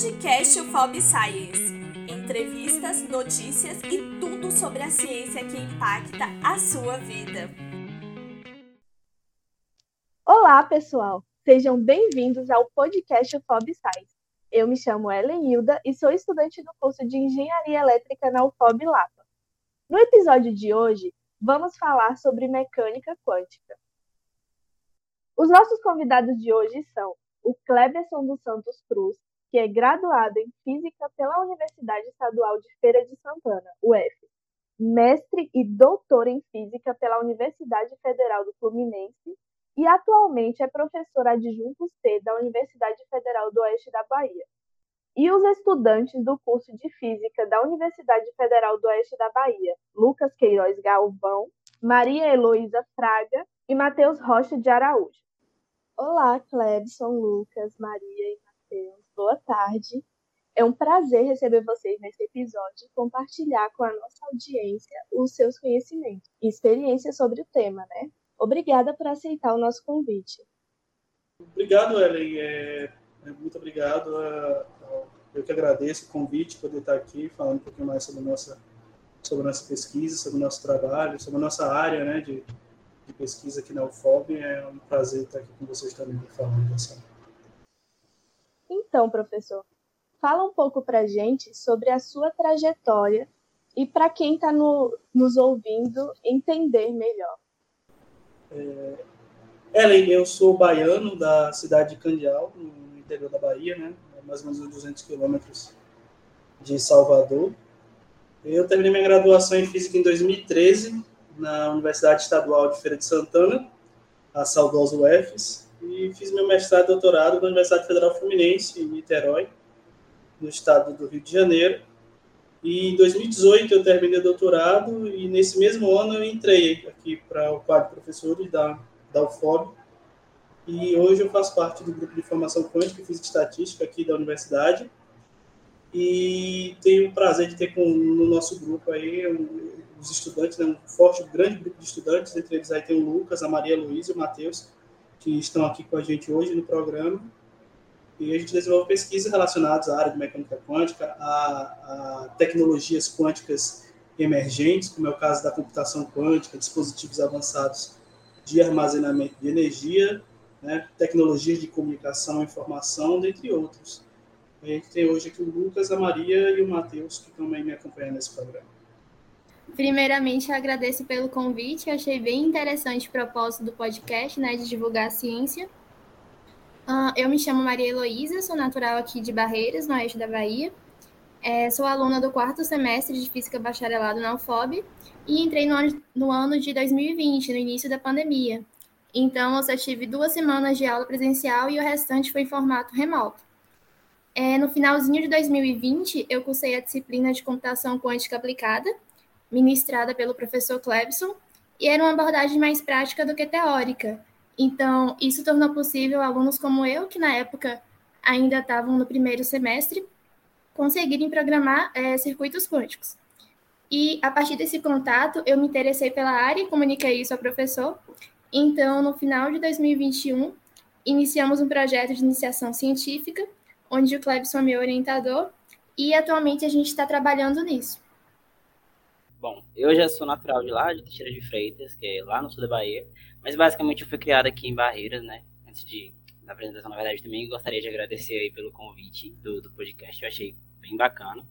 Podcast FOB Science. Entrevistas, notícias e tudo sobre a ciência que impacta a sua vida. Olá, pessoal! Sejam bem-vindos ao podcast FOB Science. Eu me chamo Ellen Hilda e sou estudante do curso de Engenharia Elétrica na UFOB Lapa. No episódio de hoje, vamos falar sobre mecânica quântica. Os nossos convidados de hoje são o Kleberson dos Santos Cruz, que é graduado em Física pela Universidade Estadual de Feira de Santana, UF, mestre e doutor em Física pela Universidade Federal do Fluminense e atualmente é professor adjunto C da Universidade Federal do Oeste da Bahia. E os estudantes do curso de Física da Universidade Federal do Oeste da Bahia, Lucas Queiroz Galvão, Maria Heloísa Fraga e Matheus Rocha de Araújo. Olá, Clebson, Lucas, Maria e Matheus. Boa tarde. É um prazer receber vocês nesse episódio e compartilhar com a nossa audiência os seus conhecimentos e experiências sobre o tema, né? Obrigada por aceitar o nosso convite. Obrigado, Ellen. É, é, muito obrigado. É, eu que agradeço o convite, poder estar aqui falando um pouquinho mais sobre a nossa, sobre a nossa pesquisa, sobre o nosso trabalho, sobre a nossa área né, de, de pesquisa aqui na UFOB. É um prazer estar aqui com vocês também falando dessa. Então, professor, fala um pouco para gente sobre a sua trajetória e para quem está no, nos ouvindo entender melhor. É, Ellen, eu sou baiano da cidade de Candial, no interior da Bahia, né? mais ou menos 200 quilômetros de Salvador. Eu terminei minha graduação em Física em 2013 na Universidade Estadual de Feira de Santana, a saudosa UFES, e fiz meu mestrado e doutorado na Universidade Federal Fluminense, em Niterói, no estado do Rio de Janeiro. E em 2018 eu terminei o doutorado e nesse mesmo ano eu entrei aqui para o quadro de professores da, da UFOB. E hoje eu faço parte do grupo de formação quântica e física estatística aqui da universidade. E tenho o prazer de ter com, no nosso grupo aí os estudantes, né, um forte, grande grupo de estudantes, entre eles aí tem o Lucas, a Maria Luísa e o Matheus, que estão aqui com a gente hoje no programa. E a gente desenvolve pesquisas relacionadas à área de mecânica quântica, a, a tecnologias quânticas emergentes, como é o caso da computação quântica, dispositivos avançados de armazenamento de energia, né, tecnologias de comunicação e informação, dentre outros. A gente tem hoje aqui o Lucas, a Maria e o Matheus, que aí me acompanhando nesse programa. Primeiramente, agradeço pelo convite. Eu achei bem interessante o propósito do podcast, né, de divulgar a ciência. Uh, eu me chamo Maria Heloísa, sou natural aqui de Barreiras, no oeste da Bahia. É, sou aluna do quarto semestre de Física Bacharelado na UFOB e entrei no ano, no ano de 2020, no início da pandemia. Então, eu só tive duas semanas de aula presencial e o restante foi em formato remoto. É, no finalzinho de 2020, eu cursei a disciplina de computação quântica aplicada, ministrada pelo professor Clebson, e era uma abordagem mais prática do que teórica. Então, isso tornou possível alunos como eu, que na época ainda estavam no primeiro semestre, conseguirem programar é, circuitos quânticos. E a partir desse contato, eu me interessei pela área e comuniquei isso ao professor. Então, no final de 2021, iniciamos um projeto de iniciação científica, onde o Clebson é meu orientador, e atualmente a gente está trabalhando nisso. Bom, eu já sou natural de lá, de Teixeira de Freitas, que é lá no sul da Bahia, mas basicamente eu fui criado aqui em Barreiras, né? Antes de da apresentação, na verdade, também gostaria de agradecer aí pelo convite do, do podcast, eu achei bem bacana.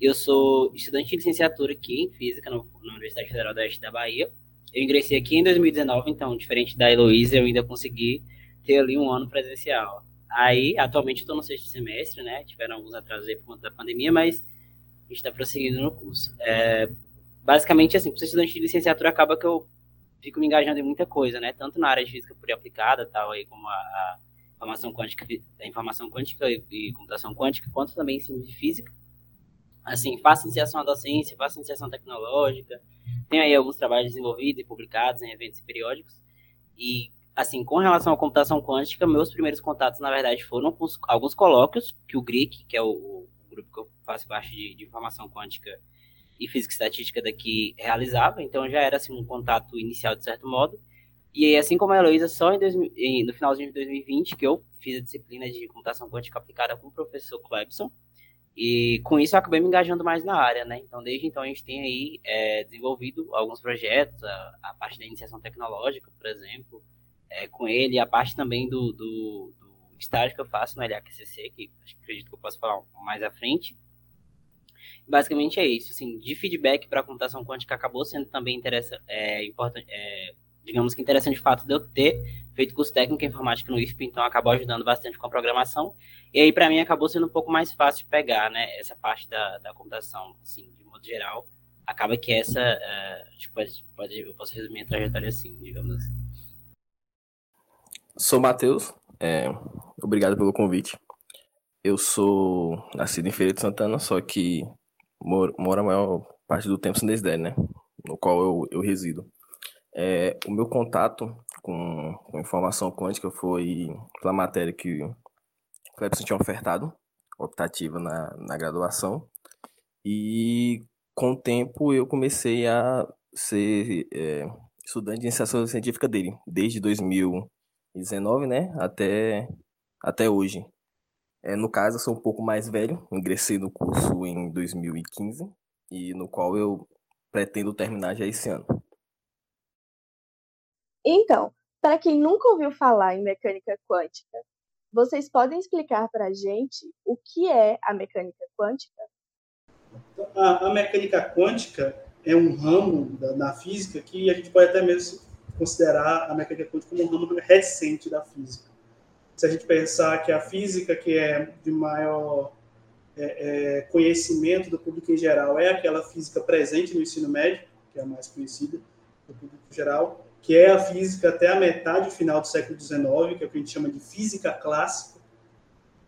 Eu sou estudante de licenciatura aqui em Física no, na Universidade Federal do Oeste da Bahia. Eu ingressei aqui em 2019, então, diferente da Heloísa, eu ainda consegui ter ali um ano presencial. Aí, atualmente, eu estou no sexto semestre, né? Tiveram alguns atrasos aí por conta da pandemia, mas a gente está prosseguindo no curso. É, basicamente, assim, para estudante de licenciatura, acaba que eu fico me engajando em muita coisa, né? Tanto na área de física pura aplicada, tal, aí como a, a informação quântica, a informação quântica e, e, computação quântica, quanto também ensino de física. Assim, faço iniciação à docência, faço iniciação tecnológica, tenho aí alguns trabalhos desenvolvidos e publicados em eventos periódicos. E, assim, com relação à computação quântica, meus primeiros contatos, na verdade, foram com alguns colóquios que o GRIC, que é o, o grupo que eu faço parte de, de informação quântica, e física estatística daqui realizava, então já era assim um contato inicial de certo modo. E aí, assim como a Heloísa, só em, dois, em no finalzinho de 2020 que eu fiz a disciplina de computação quântica aplicada com o professor Clebson. E com isso eu acabei me engajando mais na área, né? Então, desde então, a gente tem aí é, desenvolvido alguns projetos, a, a, parte da iniciação tecnológica, por exemplo, é, com ele, a parte também do, do, do, estágio que eu faço no LHCC, que acredito que eu posso falar mais à frente. Basicamente é isso, assim, de feedback para a computação quântica acabou sendo também interessa, é, importante, é, digamos que interessante o fato de eu ter feito curso técnico em informática no IFP, então acabou ajudando bastante com a programação. E aí, para mim, acabou sendo um pouco mais fácil de pegar, né, essa parte da, da computação, assim, de modo geral. Acaba que essa, pode, pode, eu posso resumir a trajetória assim, digamos assim. Sou Matheus, é, obrigado pelo convite. Eu sou nascido em Feira de Santana, só que moro, moro a maior parte do tempo em Desdé, né? No qual eu, eu resido. É, o meu contato com, com, informação quântica foi pela matéria que o Clebson tinha ofertado, optativa na, na graduação. E com o tempo eu comecei a ser é, estudante de iniciação científica dele, desde 2019, né, até, até hoje. É, no caso, eu sou um pouco mais velho, ingressei no curso em 2015, e no qual eu pretendo terminar já esse ano. Então, para quem nunca ouviu falar em mecânica quântica, vocês podem explicar para a gente o que é a mecânica quântica? A, a, mecânica quântica é um ramo da, da, física que a gente pode até mesmo considerar a mecânica quântica como um ramo recente da física. Se a gente pensar que a física que é de maior é, é, conhecimento do público em geral é aquela física presente no ensino médio, que é a mais conhecida do público em geral, que é a física até a metade final do século XIX, que é o que a gente chama de física clássica,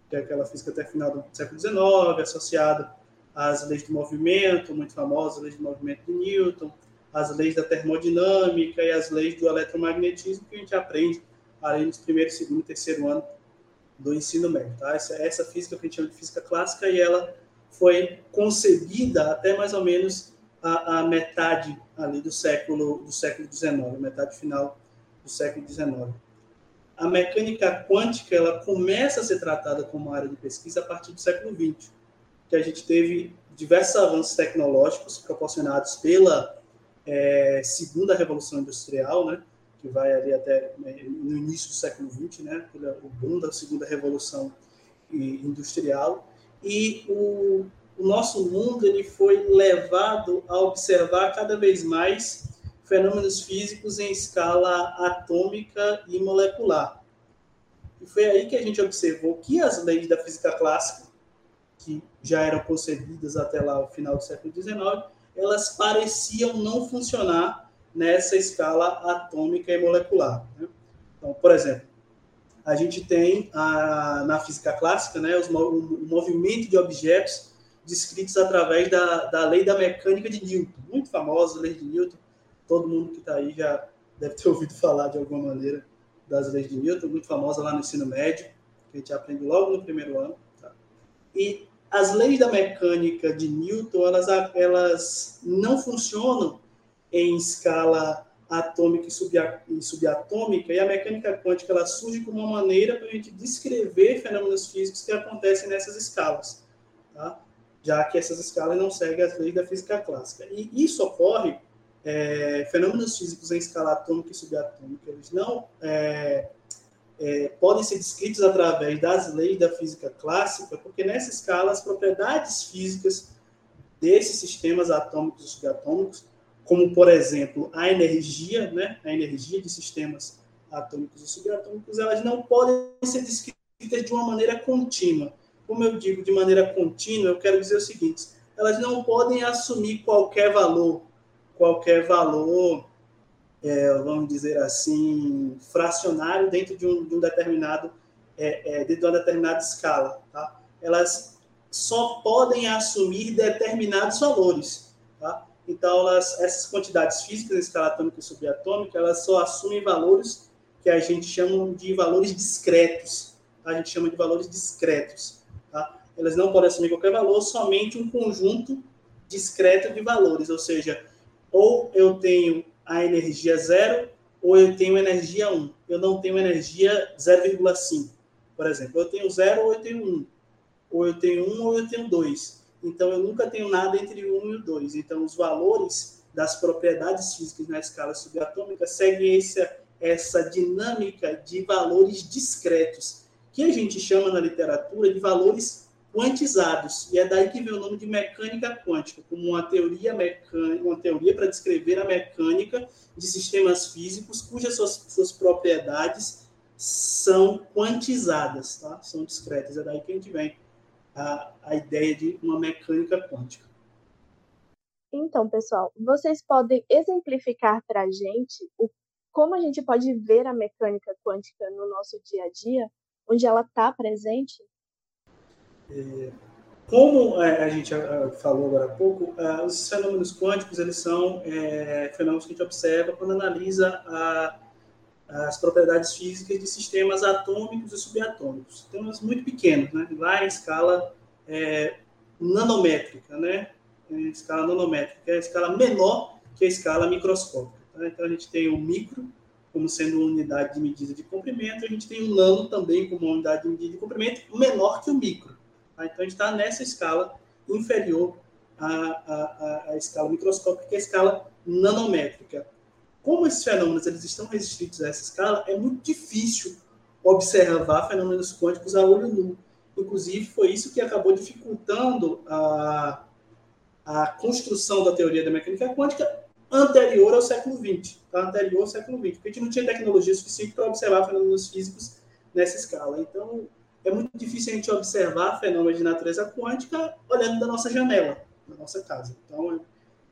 que é aquela física até final do século XIX, associada às leis do movimento, muito famosas, leis do movimento de Newton, as leis da termodinâmica e as leis do eletromagnetismo que a gente aprende ali nos primeiro, segundo terceiro ano do ensino médio. Tá? Essa, essa física que a gente chama de física clássica e ela foi concebida até mais ou menos a, a metade ali do século do século XIX, metade final do século XIX. A mecânica quântica ela começa a ser tratada como área de pesquisa a partir do século XX, que a gente teve diversos avanços tecnológicos proporcionados pela é, segunda revolução industrial, né, que vai ali até é, no início do século XX, né, o boom da segunda revolução industrial e o, o nosso mundo ele foi levado a observar cada vez mais fenômenos físicos em escala atômica e molecular. E foi aí que a gente observou que as leis da física clássica, que já eram concebidas até lá o final do século XIX, elas pareciam não funcionar nessa escala atômica e molecular. Né? Então, por exemplo, a gente tem a, na física clássica né, os, o movimento de objetos descritos através da, da lei da mecânica de Newton, muito famosa, a lei de Newton. Todo mundo que está aí já deve ter ouvido falar de alguma maneira das leis de Newton, muito famosa lá no ensino médio, que a gente aprende logo no primeiro ano. Tá? E as leis da mecânica de Newton, elas, elas não funcionam em escala atômica e subatômica, e a mecânica quântica ela surge como uma maneira para a gente descrever fenômenos físicos que acontecem nessas escalas. Tá? já que essas escalas não seguem as leis da física clássica. E isso ocorre, é, fenômenos físicos em escala atômica e subatômica, eles não é, é, podem ser descritos através das leis da física clássica, porque nessa escala as propriedades físicas desses sistemas atômicos e subatômicos, como por exemplo a energia, né, a energia de sistemas atômicos e subatômicos, elas não podem ser descritas de uma maneira contínua como eu digo de maneira contínua, eu quero dizer o seguinte: elas não podem assumir qualquer valor, qualquer valor, é, vamos dizer assim, fracionário dentro de um, de um determinado, é, é, dentro de uma determinada escala. Tá? Elas só podem assumir determinados valores. Tá? Então, elas, essas quantidades físicas escala atômica e subatômica, elas só assumem valores que a gente chama de valores discretos. Tá? A gente chama de valores discretos elas não podem assumir qualquer valor, somente um conjunto discreto de valores, ou seja, ou eu tenho a energia zero, ou eu tenho energia 1. Eu não tenho energia 0,5, por exemplo. Eu tenho 0 ou eu tenho 1. Ou eu tenho 1 ou eu tenho 2. Então, eu nunca tenho nada entre o 1 e o 2. Então, os valores das propriedades físicas na escala subatômica seguem essa, essa dinâmica de valores discretos, que a gente chama na literatura de valores quantizados. E é daí que vem o nome de mecânica quântica, como uma teoria mecânica, uma teoria para descrever a mecânica de sistemas físicos cujas suas, suas propriedades são quantizadas, tá? são discretas. É daí que a gente vem a, a ideia de uma mecânica quântica. Então, pessoal, vocês podem exemplificar para a gente o, como a gente pode ver a mecânica quântica no nosso dia a dia, onde ela está presente? É, como é, a gente falou agora há pouco, os fenômenos quânticos eles são é, fenômenos que a gente observa quando analisa a, as propriedades físicas de sistemas atômicos e subatômicos. Sistemas muito pequenos, né? lá em escala é, nanométrica, né? em escala nanométrica, é a escala menor que a escala microscópica. Tá? Então a gente tem o micro como sendo uma unidade de medida de comprimento, a gente tem o nano também como uma unidade de medida de comprimento menor que o micro. Tá? Então, a gente está nessa escala inferior à, à, à, escala microscópica, que é a escala nanométrica. Como esses fenômenos eles estão restritos a essa escala, é muito difícil observar fenômenos quânticos a olho nu. Inclusive, foi isso que acabou dificultando a, a construção da teoria da mecânica quântica anterior ao século XX, tá? anterior ao século XX, porque a gente não tinha tecnologia suficiente para observar fenômenos físicos nessa escala. Então, é muito difícil a gente observar fenômenos de natureza quântica olhando da nossa janela, da nossa casa. Então,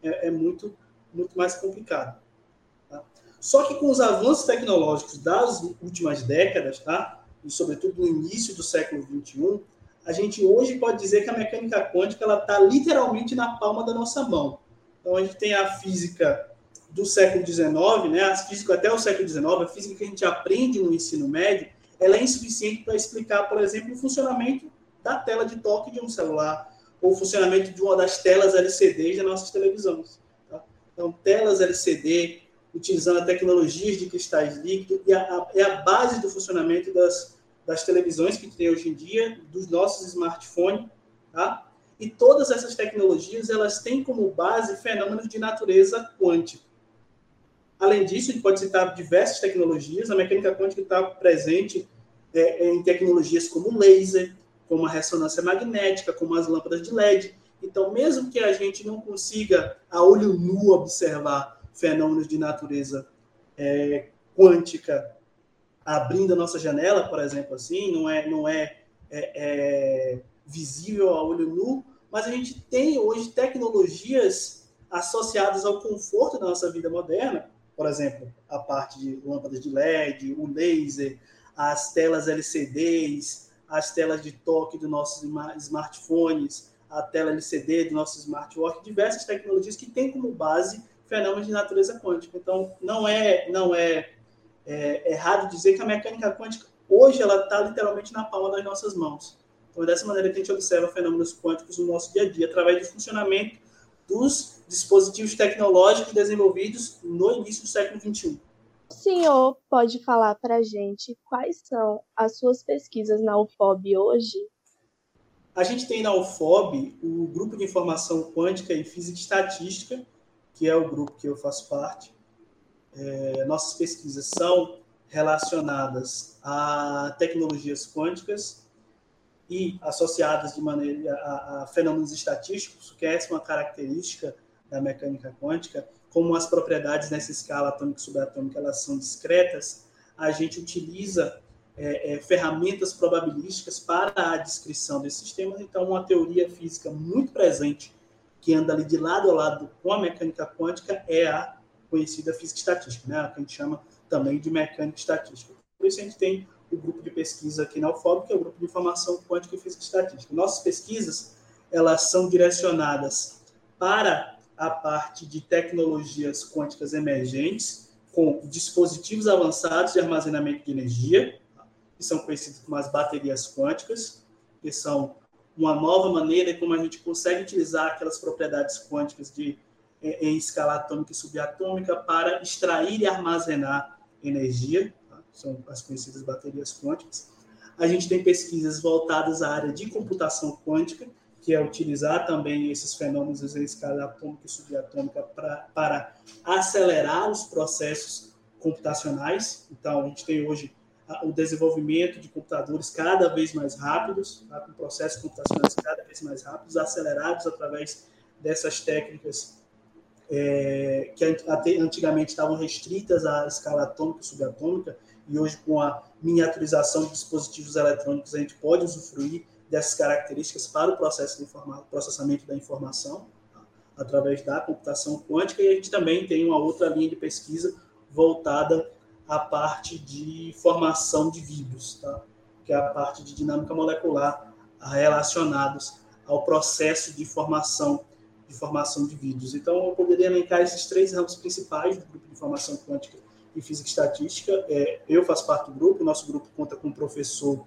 é, é muito, muito mais complicado. Só que com os avanços tecnológicos das últimas décadas, tá? e sobretudo no início do século XXI, a gente hoje pode dizer que a mecânica quântica ela está literalmente na palma da nossa mão. Então, a gente tem a física do século XIX, né? a física até o século XIX, a física que a gente aprende no ensino médio, ela é insuficiente para explicar, por exemplo, o funcionamento da tela de toque de um celular ou o funcionamento de uma das telas LCD das nossas televisões. Tá? Então, telas LCD, utilizando tecnologias de cristais líquidos, e a, a, é a base do funcionamento das, das televisões que tem hoje em dia, dos nossos smartphones, tá? E todas essas tecnologias, elas têm como base fenômenos de natureza quântica. Além disso, a gente pode citar diversas tecnologias. A mecânica quântica está presente é, em tecnologias como laser, como a ressonância magnética, como as lâmpadas de LED. Então, mesmo que a gente não consiga, a olho nu, observar fenômenos de natureza é, quântica abrindo a nossa janela, por exemplo, assim, não é, não é, é, é visível a olho nu, mas a gente tem hoje tecnologias associadas ao conforto da nossa vida moderna, por exemplo, a parte de lâmpadas de LED, o laser, as telas LCDs, as telas de toque dos nossos smartphones, a tela LCD do nosso smartwatch, diversas tecnologias que têm como base fenômenos de natureza quântica. Então, não é, não é, é errado dizer que a mecânica quântica hoje ela está literalmente na palma das nossas mãos. Então, é dessa maneira que a gente observa fenômenos quânticos no nosso dia a dia, através do funcionamento dos dispositivos tecnológicos desenvolvidos no início do século XXI. O senhor pode falar para a gente quais são as suas pesquisas na UFOB hoje? A gente tem na UFOB o Grupo de Informação Quântica e Física e Estatística, que é o grupo que eu faço parte. É, nossas pesquisas são relacionadas a tecnologias quânticas, e associadas de maneira a, a fenômenos estatísticos, que é uma característica da mecânica quântica, como as propriedades nessa escala atômica e subatômica elas são discretas, a gente utiliza é, é, ferramentas probabilísticas para a descrição desses sistemas. Então, uma teoria física muito presente que anda ali de lado a lado com a mecânica quântica é a conhecida física estatística, né? que a gente chama também de mecânica estatística. Por isso a gente tem o grupo de pesquisa aqui na UFOB, que é o grupo de informação quântica e física estatística. Nossas pesquisas, elas são direcionadas para a parte de tecnologias quânticas emergentes, com dispositivos avançados de armazenamento de energia, que são conhecidos como as baterias quânticas, que são uma nova maneira como a gente consegue utilizar aquelas propriedades quânticas de, em escala atômica e subatômica para extrair e armazenar energia, tá? são as conhecidas baterias quânticas. A gente tem pesquisas voltadas à área de computação quântica, que é utilizar também esses fenômenos em escala atômica e subatômica pra, para acelerar os processos computacionais. Então, a gente tem hoje o desenvolvimento de computadores cada vez mais rápidos, tá? com processos computacionais cada vez mais rápidos, acelerados através dessas técnicas é, que antigamente estavam restritas à escala atômica e subatômica, e hoje com a miniaturização de dispositivos eletrônicos a gente pode usufruir dessas características para o processo de processamento da informação tá? através da computação quântica e a gente também tem uma outra linha de pesquisa voltada à parte de formação de vírus, tá? que é a parte de dinâmica molecular relacionados ao processo de formação de formação de vídeos. Então, eu poderia elencar esses três ramos principais do grupo de formação quântica e física e estatística. É, eu faço parte do grupo, nosso grupo conta com o professor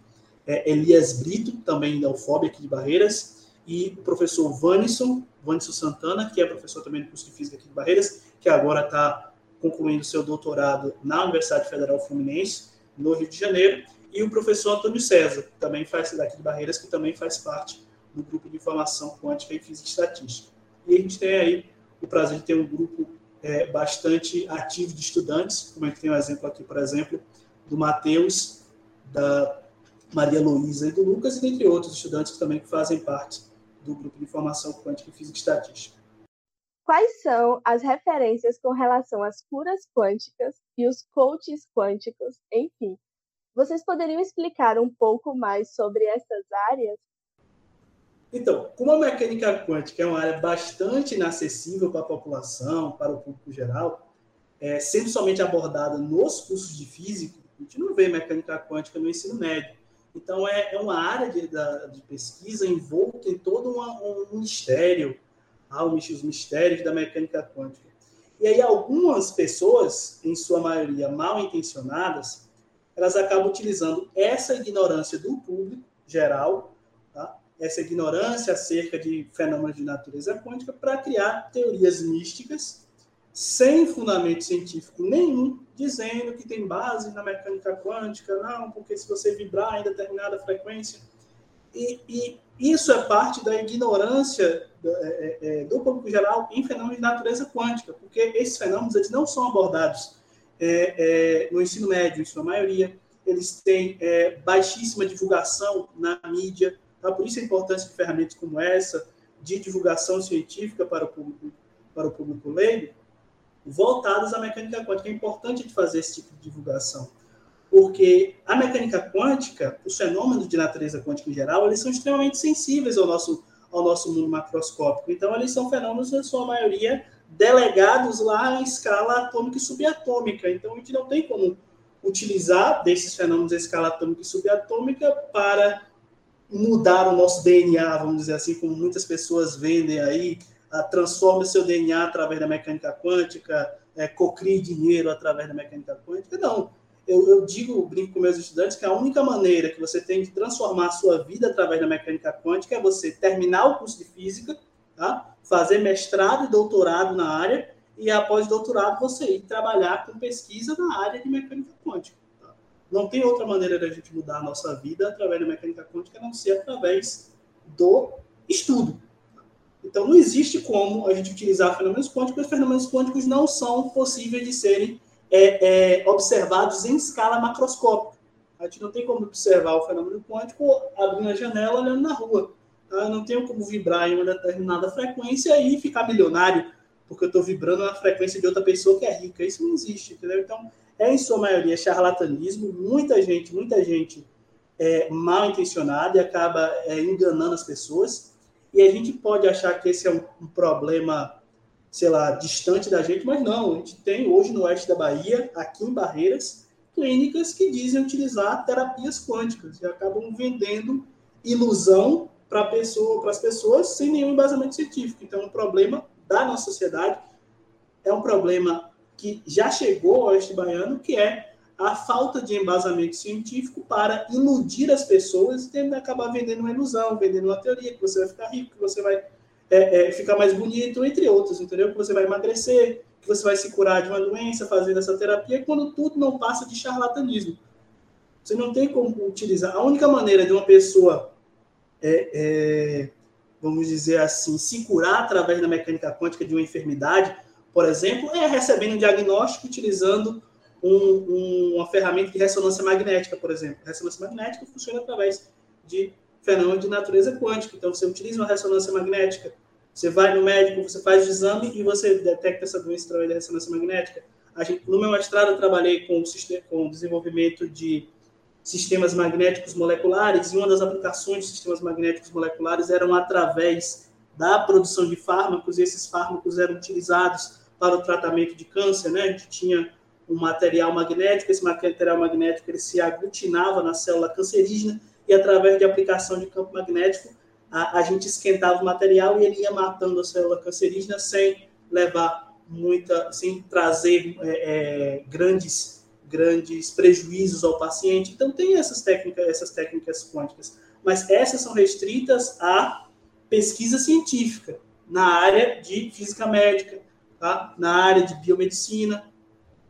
é, Elias Brito, também da UFOB aqui de Barreiras, e o professor Vanisson, Vanisson Santana, que é professor também do curso de física aqui de Barreiras, que agora está concluindo seu doutorado na Universidade Federal Fluminense, no Rio de Janeiro, e o professor Antônio César, que também faz daqui de Barreiras, que também faz parte do grupo de formação quântica e física e estatística. E a gente tem aí o prazer de ter um grupo é, bastante ativo de estudantes, como a gente tem um exemplo aqui, por exemplo, do Matheus, da Maria Luísa e do Lucas, e dentre outros estudantes que também fazem parte do grupo de formação quântica e física e estatística. Quais são as referências com relação às curas quânticas e os coaches quânticos, enfim? Vocês poderiam explicar um pouco mais sobre essas áreas? Então, como a mecânica quântica é uma área bastante inacessível para a população, para o público geral, é, sendo somente abordada nos cursos de física, a gente não vê mecânica quântica no ensino médio. Então, é, é uma área de, de, pesquisa envolta em todo uma, um mistério, ah, os mistérios da mecânica quântica. E aí, algumas pessoas, em sua maioria mal intencionadas, elas acabam utilizando essa ignorância do público geral essa ignorância acerca de fenômenos de natureza quântica para criar teorias místicas sem fundamento científico nenhum, dizendo que tem base na mecânica quântica, não, porque se você vibrar em determinada frequência. E, e isso é parte da ignorância do, é, é, é, do público geral em fenômenos de natureza quântica, porque esses fenômenos eles não são abordados no ensino médio, em sua maioria, eles têm baixíssima divulgação na mídia, Tá? Por isso a importância de ferramentas como essa, de divulgação científica para o público, para o público leigo, voltadas à mecânica quântica. É importante de fazer esse tipo de divulgação, porque a mecânica quântica, os fenômenos de natureza quântica em geral, eles são extremamente sensíveis ao nosso, ao nosso mundo macroscópico. Então, eles são fenômenos, na sua maioria, delegados lá em escala atômica e subatômica. Então, a gente não tem como utilizar desses fenômenos em escala atômica e subatômica para mudar o nosso DNA, vamos dizer assim, como muitas pessoas vendem aí, transforma seu DNA através da mecânica quântica, é, cocrie dinheiro através da mecânica quântica. Não. Eu, eu digo, brinco com meus estudantes, que a única maneira que você tem de transformar a sua vida através da mecânica quântica é você terminar o curso de física, tá? fazer mestrado e doutorado na área, e após doutorado você ir trabalhar com pesquisa na área de mecânica quântica. Não tem outra maneira da gente mudar a nossa vida através da mecânica quântica a não ser através do estudo. Então, não existe como a gente utilizar fenômenos quânticos, os fenômenos quânticos não são possíveis de serem é, é, observados em escala macroscópica. A gente não tem como observar o fenômeno quântico abrindo a janela olhando na rua. Tá? Eu não tenho como vibrar em uma determinada frequência e ficar milionário porque eu estou vibrando na frequência de outra pessoa que é rica. Isso não existe, entendeu? Então, é em sua maioria charlatanismo, muita gente, muita gente é, mal intencionada e acaba é, enganando as pessoas. E a gente pode achar que esse é um, um, problema, sei lá, distante da gente, mas não. A gente tem hoje no oeste da Bahia, aqui em Barreiras, clínicas que dizem utilizar terapias quânticas e acabam vendendo ilusão para pessoa, as pessoas sem nenhum embasamento científico. Então, é um problema da nossa sociedade é um problema que já chegou ao oeste baiano, que é a falta de embasamento científico para iludir as pessoas e acabar vendendo uma ilusão, vendendo uma teoria, que você vai ficar rico, que você vai é, é, ficar mais bonito, entre outros, entendeu? Que você vai emagrecer, que você vai se curar de uma doença fazendo essa terapia, quando tudo não passa de charlatanismo. Você não tem como utilizar. A única maneira de uma pessoa, é, é, vamos dizer assim, se curar através da mecânica quântica de uma enfermidade, por exemplo, é recebendo um diagnóstico utilizando um, um, uma ferramenta de ressonância magnética, por exemplo. A ressonância magnética funciona através de fenômenos de natureza quântica. Então, você utiliza uma ressonância magnética, você vai no médico, você faz o exame e você detecta essa doença através da ressonância magnética. Gente, no meu mestrado, eu trabalhei com, com o desenvolvimento de sistemas magnéticos moleculares, e uma das aplicações de sistemas magnéticos moleculares eram através da produção de fármacos, e esses fármacos eram utilizados para o tratamento de câncer, né? A gente tinha um material magnético, esse material magnético ele se aglutinava na célula cancerígena e através de aplicação de campo magnético a, a gente esquentava o material e ele ia matando a célula cancerígena sem levar muita, sem trazer é, é, grandes grandes prejuízos ao paciente. Então tem essas técnicas, essas técnicas quânticas, mas essas são restritas à pesquisa científica na área de física médica, tá? na área de biomedicina,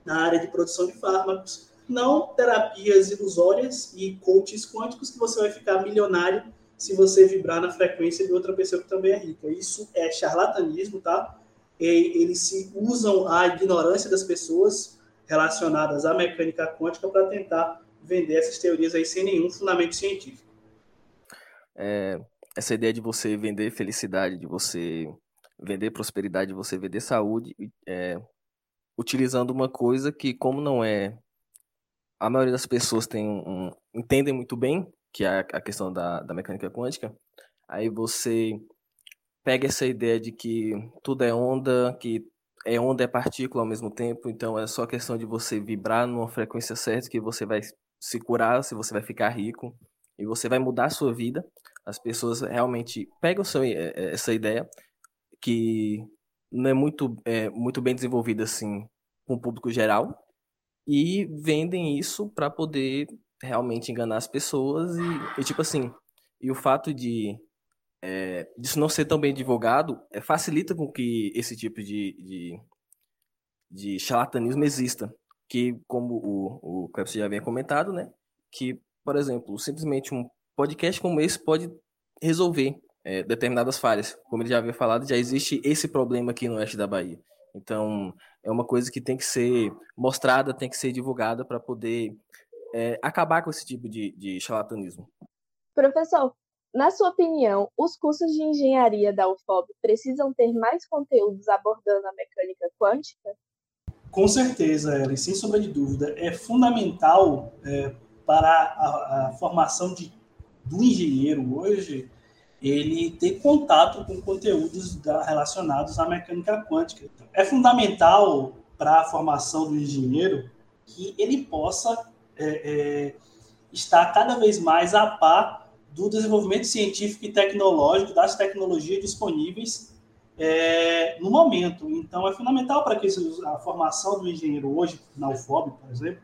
na área de produção de fármacos, não terapias ilusórias e coaches quânticos que você vai ficar milionário se você vibrar na frequência de outra pessoa que também é rica. Isso é charlatanismo, tá? E eles se usam a ignorância das pessoas relacionadas à mecânica quântica para tentar vender essas teorias aí sem nenhum fundamento científico. É, essa ideia de você vender felicidade, de você vender prosperidade, de você vender saúde, é, utilizando uma coisa que, como não é. A maioria das pessoas tem um, entendem muito bem, que é a questão da, da mecânica quântica, aí você pega essa ideia de que tudo é onda, que é onda é partícula ao mesmo tempo, então é só questão de você vibrar numa frequência certa que você vai se curar, se você vai ficar rico e você vai mudar a sua vida. As pessoas realmente pegam eh, eh, essa ideia que não é muito, é, muito bem desenvolvida assim com o público geral e vendem isso para poder realmente enganar as pessoas e, e tipo assim, e o fato de é, disso não ser tão bem divulgado, é, facilita com que esse tipo de, de, de charlatanismo exista. Que, como o, o Clepson já havia comentado, né? Que, por exemplo, simplesmente um podcast como esse pode resolver é, determinadas falhas. Como ele já havia falado, já existe esse problema aqui no oeste da Bahia. Então, é uma coisa que tem que ser mostrada, tem que ser divulgada para poder é, acabar com esse tipo de, de charlatanismo. Professor, na sua opinião, os cursos de engenharia da UFOB precisam ter mais conteúdos abordando a mecânica quântica? Com certeza, Ellen, sem sombra de dúvida. É fundamental é, para a, a formação de, do engenheiro hoje ele ter contato com conteúdos da, relacionados à mecânica quântica. É fundamental para a formação do engenheiro que ele possa é, é, estar cada vez mais a par do desenvolvimento científico e tecnológico das tecnologias disponíveis é, no momento. Então, é fundamental para que a formação do engenheiro hoje, na UFOB, por exemplo,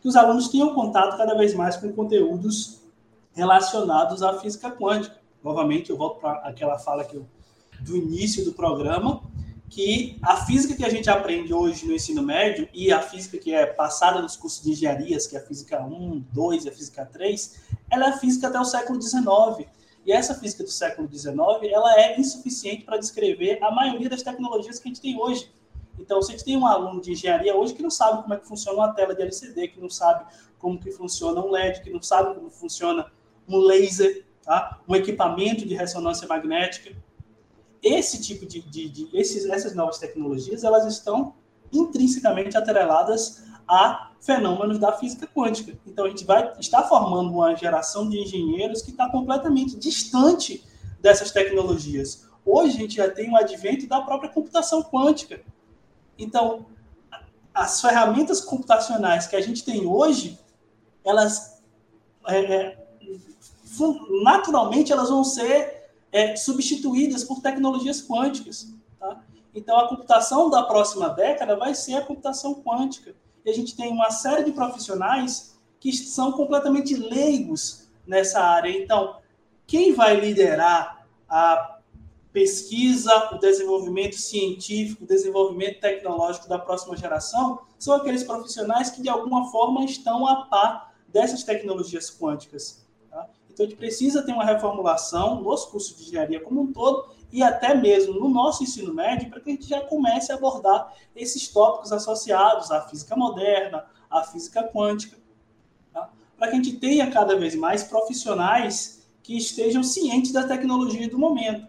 que os alunos tenham contato cada vez mais com conteúdos relacionados à física quântica. Novamente, eu volto para aquela fala que eu, do início do programa, que a física que a gente aprende hoje no ensino médio e a física que é passada nos cursos de engenharias, que é a física 1, 2 e a física 3, ela é física até o século XIX. E essa física do século XIX, ela é insuficiente para descrever a maioria das tecnologias que a gente tem hoje. Então, se a gente tem um aluno de engenharia hoje que não sabe como é que funciona uma tela de LCD, que não sabe como que funciona um LED, que não sabe como funciona um laser, tá? um equipamento de ressonância magnética, esse tipo de, de, de esses, essas novas tecnologias, elas estão intrinsecamente atreladas a fenômenos da física quântica. Então a gente vai estar formando uma geração de engenheiros que está completamente distante dessas tecnologias. Hoje a gente já tem o advento da própria computação quântica. Então as ferramentas computacionais que a gente tem hoje, elas é, é naturalmente elas vão ser é, substituídas por tecnologias quânticas. Tá? Então, a computação da próxima década vai ser a computação quântica. E a gente tem uma série de profissionais que são completamente leigos nessa área. Então, quem vai liderar a pesquisa, o desenvolvimento científico, o desenvolvimento tecnológico da próxima geração são aqueles profissionais que, de alguma forma, estão a par dessas tecnologias quânticas. Tá? Então, a gente precisa ter uma reformulação nos cursos de engenharia como um todo e até mesmo no nosso ensino médio para que a gente já comece a abordar esses tópicos associados à física moderna, à física quântica, tá? para que a gente tenha cada vez mais profissionais que estejam cientes da tecnologia do momento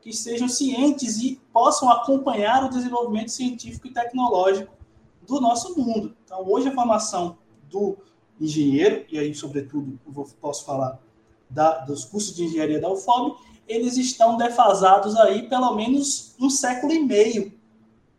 que sejam cientes e possam acompanhar o desenvolvimento científico e tecnológico do nosso mundo. Então, hoje a formação do engenheiro, e aí, sobretudo, eu posso falar da, dos cursos de engenharia da UFOB, eles estão defasados aí pelo menos um século e meio,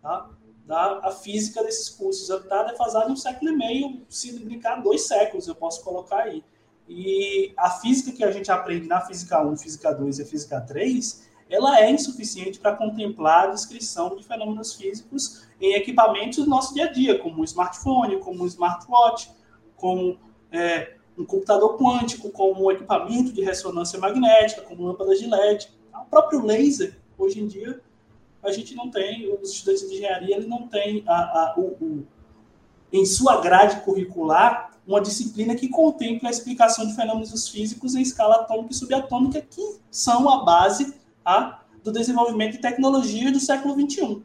tá? Da, a física desses cursos está defasada um século e meio, se brincar, dois séculos, eu posso colocar aí. E a física que a gente aprende na física 1, física 2 e física 3, ela é insuficiente para contemplar a descrição de fenômenos físicos em equipamentos do nosso dia a dia, como um smartphone, como um smartwatch, como é, um computador quântico, como um equipamento de ressonância magnética, como lâmpadas de LED. O próprio laser, hoje em dia, a gente não tem, os estudantes de engenharia, ele não tem a, a, o, o, em sua grade curricular uma disciplina que contempla a explicação de fenômenos físicos em escala atômica e subatômica, que são a base tá? do desenvolvimento de tecnologia do século XXI. No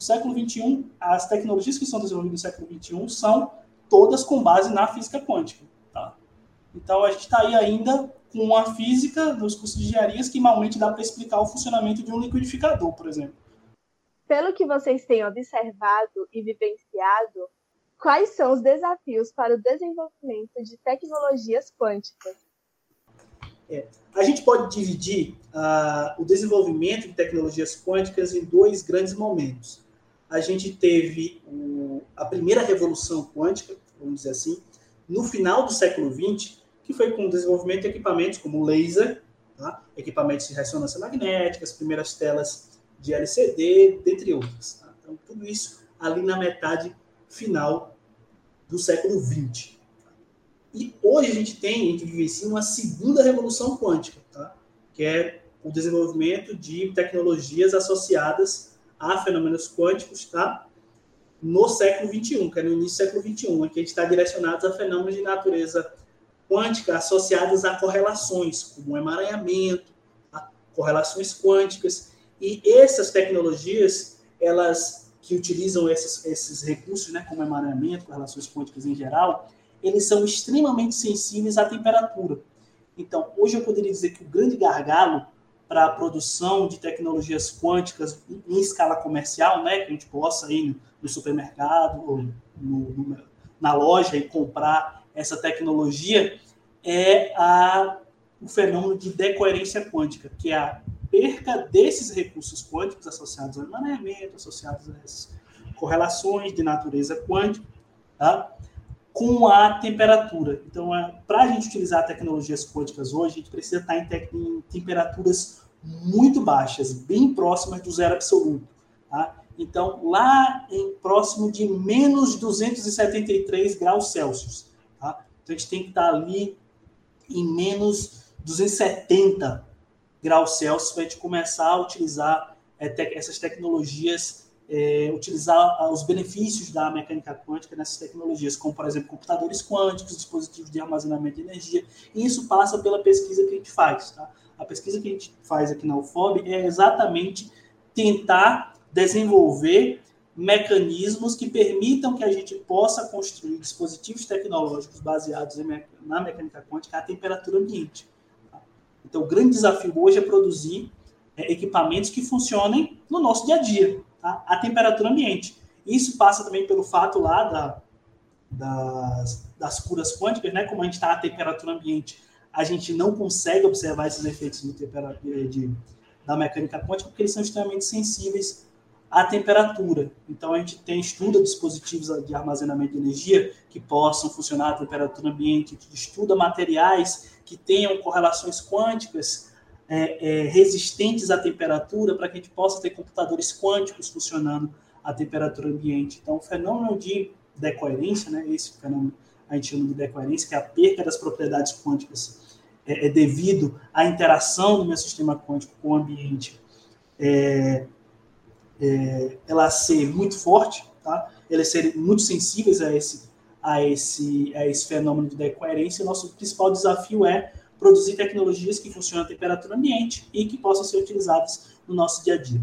século XXI, as tecnologias que são desenvolvidas no século XXI são todas com base na física quântica. Então, a gente está aí ainda com uma física dos cursos de engenharias que malmente dá para explicar o funcionamento de um liquidificador, por exemplo. Pelo que vocês têm observado e vivenciado, quais são os desafios para o desenvolvimento de tecnologias quânticas? É, a gente pode dividir uh, o desenvolvimento de tecnologias quânticas em dois grandes momentos. A gente teve o, a primeira revolução quântica, vamos dizer assim, no final do século XX, que foi com o desenvolvimento de equipamentos como laser, tá? equipamentos de ressonância magnética, as primeiras telas de LCD, dentre outras. Tá? Então, tudo isso ali na metade final do século XX. E hoje a gente tem, a gente vivencia uma segunda revolução quântica, tá? que é o desenvolvimento de tecnologias associadas a fenômenos quânticos, tá? no século XXI, que é no início do século XXI, em que a gente está direcionado a fenômenos de natureza quântica associados a correlações, como emaranhamento, tá? correlações quânticas, e essas tecnologias, elas que utilizam esses, esses recursos, né, como emaranhamento, correlações quânticas em geral, eles são extremamente sensíveis à temperatura. Então, hoje eu poderia dizer que o grande gargalo para a produção de tecnologias quânticas em escala comercial, né, que a gente possa ir no supermercado ou no, no, na loja e comprar essa tecnologia, é a, o fenômeno de decoerência quântica, que é a perca desses recursos quânticos associados ao emaranhamento, associados a essas correlações de natureza quântica, tá? com a temperatura. Então, é, para a gente utilizar tecnologias quânticas hoje, a gente precisa estar em, te em temperaturas muito baixas, bem próximas do zero absoluto. Tá? Então, lá em próximo de menos 273 graus Celsius. Então, a gente tem que estar ali em menos 270 graus Celsius para a gente começar a utilizar é, essas tecnologias é, utilizar os benefícios da mecânica quântica nessas tecnologias, como, por exemplo, computadores quânticos, dispositivos de armazenamento de energia, e isso passa pela pesquisa que a gente faz. Tá? A pesquisa que a gente faz aqui na UFOB é exatamente tentar desenvolver mecanismos que permitam que a gente possa construir dispositivos tecnológicos baseados na mecânica quântica à temperatura ambiente. Tá? Então, o grande desafio hoje é produzir é, equipamentos que funcionem no nosso dia a dia, tá? a temperatura ambiente. Isso passa também pelo fato lá da, das, das curas quânticas, né? Como a gente está à temperatura ambiente, a gente não consegue observar esses efeitos de, de, da mecânica quântica porque eles são extremamente sensíveis à temperatura. Então a gente tem estuda dispositivos de armazenamento de energia que possam funcionar à temperatura ambiente, a gente estuda materiais que tenham correlações quânticas é, é, resistentes à temperatura para que a gente possa ter computadores quânticos funcionando à temperatura ambiente. Então, o fenômeno de decoerência, né, esse fenômeno a gente chama de decoerência, que é a perda das propriedades quânticas é, é devido à interação do meu sistema quântico com o ambiente, é, é, ela ser muito forte, tá? elas serem muito sensíveis a esse, a esse, a esse fenômeno de decoerência, o nosso principal desafio é produzir tecnologias que funcionem a temperatura ambiente e que possam ser utilizadas no nosso dia a dia.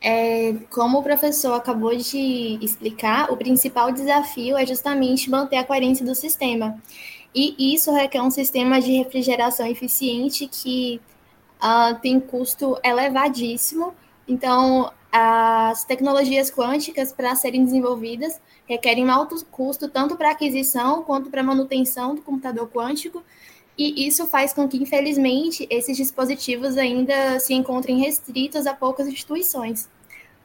É, como o professor acabou de explicar, o principal desafio é justamente manter a coerência do sistema. E isso requer um sistema de refrigeração eficiente que uh, tem custo elevadíssimo. Então, as tecnologias quânticas, para serem desenvolvidas, requerem um alto custo tanto para aquisição quanto para manutenção do computador quântico e isso faz com que, infelizmente, esses dispositivos ainda se encontrem restritos a poucas instituições.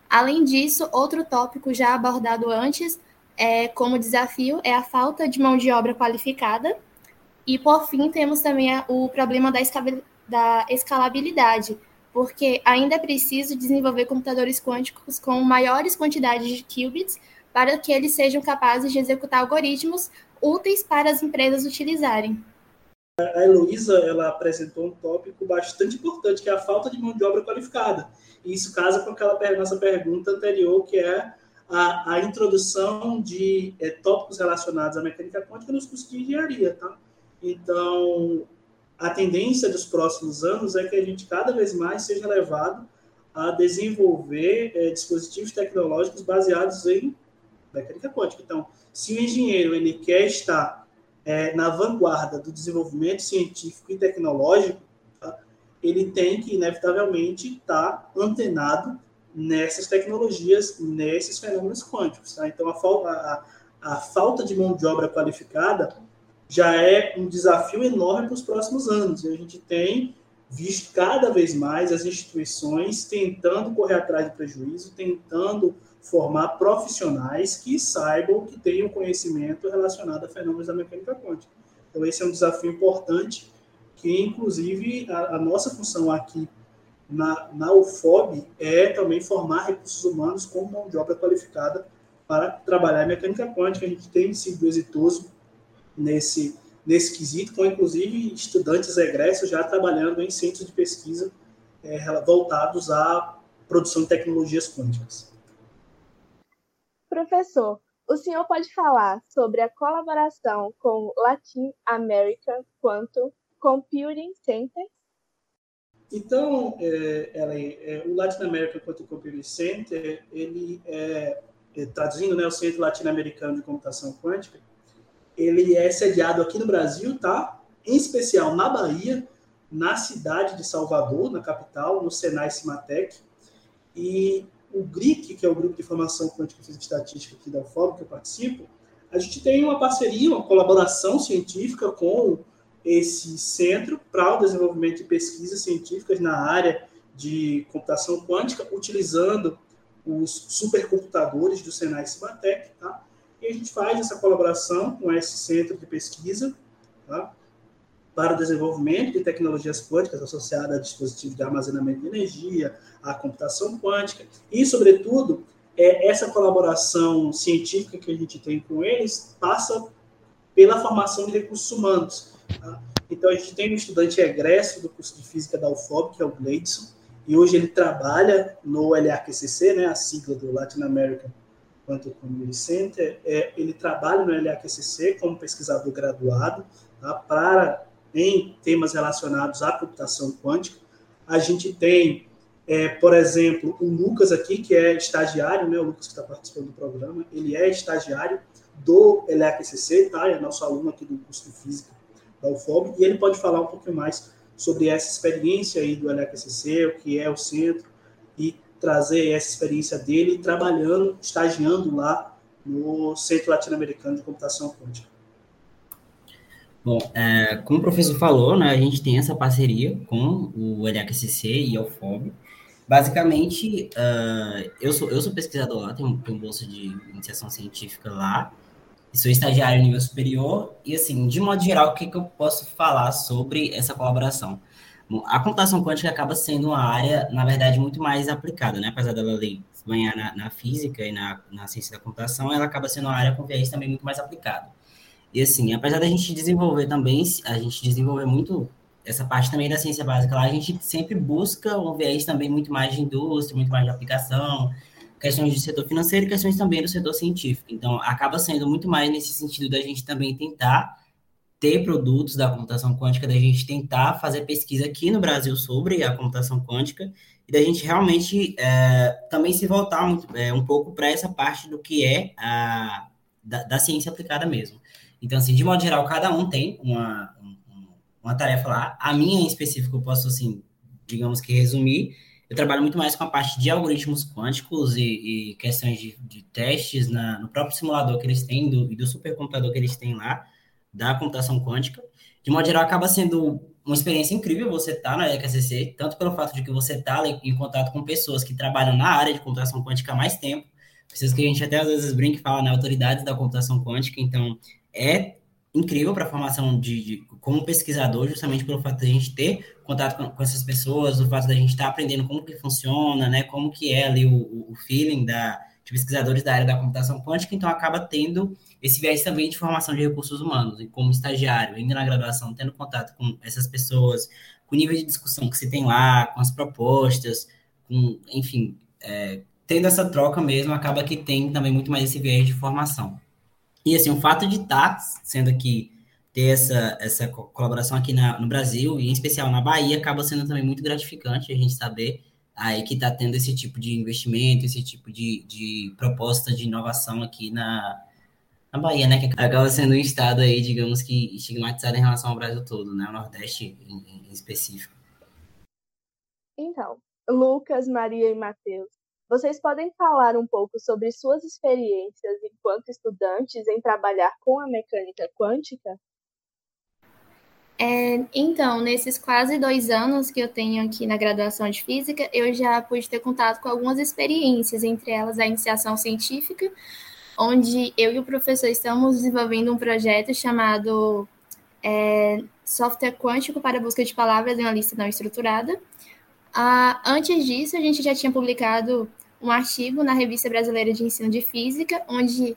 Além disso, outro tópico já abordado antes, é, como desafio, é a falta de mão de obra qualificada. E, por fim, temos também o problema da escalabilidade, porque ainda é preciso desenvolver computadores quânticos com maiores quantidades de qubits para que eles sejam capazes de executar algoritmos úteis para as empresas utilizarem a Heloísa ela apresentou um tópico bastante importante, que é a falta de mão de obra qualificada. E isso casa com aquela nossa pergunta anterior, que é a, a introdução de é, tópicos relacionados à mecânica quântica nos cursos de engenharia, tá? Então, a tendência dos próximos anos é que a gente cada vez mais seja levado a desenvolver é, dispositivos tecnológicos baseados em mecânica quântica. Então, se o engenheiro ele quer estar é, na vanguarda do desenvolvimento científico e tecnológico, tá? ele tem que, inevitavelmente, estar tá antenado nessas tecnologias, nesses fenômenos quânticos. Tá? Então, a, a, a falta de mão de obra qualificada já é um desafio enorme para os próximos anos. E a gente tem visto cada vez mais as instituições tentando correr atrás do prejuízo, tentando formar profissionais que saibam, que tenham conhecimento relacionado a fenômenos da mecânica quântica. Então, esse é um desafio importante, que, inclusive, a, a nossa função aqui na, na UFOB é também formar recursos humanos com mão de obra qualificada para trabalhar em mecânica quântica. A gente tem sido exitoso nesse, nesse quesito, com, inclusive, estudantes egressos já trabalhando em centros de pesquisa é, voltados à produção de tecnologias quânticas. Professor, o senhor pode falar sobre a colaboração com Latin American Quantum Computing Center? Então, é, ela, é, o Latin American Quantum Computing Center, ele é, é traduzindo, né, o Centro Latino-Americano de Computação Quântica, ele é sediado aqui no Brasil, tá? Em especial na Bahia, na cidade de Salvador, na capital, no Senai Cimatec. E o GRIC, que é o Grupo de Informação Quântica e Estatística aqui da UFOB, que eu participo, a gente tem uma parceria, uma colaboração científica com esse centro para o desenvolvimento de pesquisas científicas na área de computação quântica, utilizando os supercomputadores do Senai Cimatec, tá? E a gente faz essa colaboração com esse centro de pesquisa, tá? para o desenvolvimento de tecnologias quânticas associadas a dispositivos de armazenamento de energia, à computação quântica e, sobretudo, é, essa colaboração científica que a gente tem com eles passa pela formação de recursos humanos. Tá? Então, a gente tem um estudante egresso do curso de Física da UFOB, que é o Gleidson, e hoje ele trabalha no LAQCC, né, a sigla do Latin American Quantum Community Center, é, ele trabalha no LAQCC como pesquisador graduado tá, para em temas relacionados à computação quântica. A gente tem, é, por exemplo, o Lucas aqui, que é estagiário, né? o Lucas que está participando do programa, ele é estagiário do ELECCC, tá? é nosso aluno aqui do curso de Física da UFOB, e ele pode falar um pouquinho mais sobre essa experiência aí do ELECCC, o que é o centro, e trazer essa experiência dele trabalhando, estagiando lá no Centro Latino-Americano de Computação Quântica. Bom, é, como o professor falou, né, a gente tem essa parceria com o LHCC e a UFOB. Basicamente, uh, eu, sou, eu sou pesquisador lá, tenho, tenho bolsa de iniciação científica lá, sou estagiário nível superior, e assim, de modo geral, o que, que eu posso falar sobre essa colaboração? A computação quântica acaba sendo uma área, na verdade, muito mais aplicada, né? Apesar dela ganhar na, na física e na, na ciência da computação, ela acaba sendo uma área com viés também muito mais aplicado. E assim, apesar da gente desenvolver também, a gente desenvolver muito essa parte também da ciência básica lá, a gente sempre busca um viés também muito mais de indústria, muito mais de aplicação, questões de setor financeiro e questões também do setor científico. Então, acaba sendo muito mais nesse sentido da gente também tentar ter produtos da computação quântica, da gente tentar fazer pesquisa aqui no Brasil sobre a computação quântica e da gente realmente é, também se voltar muito, é, um pouco para essa parte do que é a, da, da, ciência aplicada mesmo. Então, assim, de modo geral, cada um tem uma, uma tarefa lá. A minha, em específico, eu posso, assim, digamos que resumir. Eu trabalho muito mais com a parte de algoritmos quânticos e, e questões de, de testes na, no próprio simulador que eles têm do, e do supercomputador que eles têm lá da computação quântica. De modo geral, acaba sendo uma experiência incrível você estar tá na EKCC, tanto pelo fato de que você está em contato com pessoas que trabalham na área de computação quântica há mais tempo, pessoas que a gente até às vezes brinca e fala, né, autoridades da computação quântica, então é incrível para a formação de, de, como pesquisador, justamente pelo fato de a gente ter contato com, com, essas pessoas, o fato de a gente estar tá aprendendo como que funciona, né, como que é ali o, o feeling da, de pesquisadores da área da computação quântica, então acaba tendo esse viés também de formação de recursos humanos, e como estagiário, ainda na graduação, tendo contato com essas pessoas, com o nível de discussão que você tem lá, com as propostas, com, enfim, é, tendo essa troca mesmo, acaba que tem também muito mais esse viés de formação. E assim, o fato de estar sendo aqui, ter essa, essa colaboração aqui na, no Brasil, e em especial na Bahia, acaba sendo também muito gratificante a gente saber aí que está tendo esse tipo de investimento, esse tipo de, de proposta de inovação aqui na, na Bahia, né? Que acaba sendo um estado aí, digamos que estigmatizado em relação ao Brasil todo, né? O Nordeste em, em específico. Então, Lucas, Maria e Matheus, vocês podem falar um pouco sobre suas experiências enquanto estudantes em trabalhar com a mecânica quântica? É, então, nesses quase dois anos que eu tenho aqui na graduação de física, eu já pude ter contato com algumas experiências, entre elas a iniciação científica, onde eu e o professor estamos desenvolvendo um projeto chamado é, Software Quântico para Busca de Palavras em uma Lista Não Estruturada. Ah, antes disso, a gente já tinha publicado um artigo na Revista Brasileira de Ensino de Física, onde,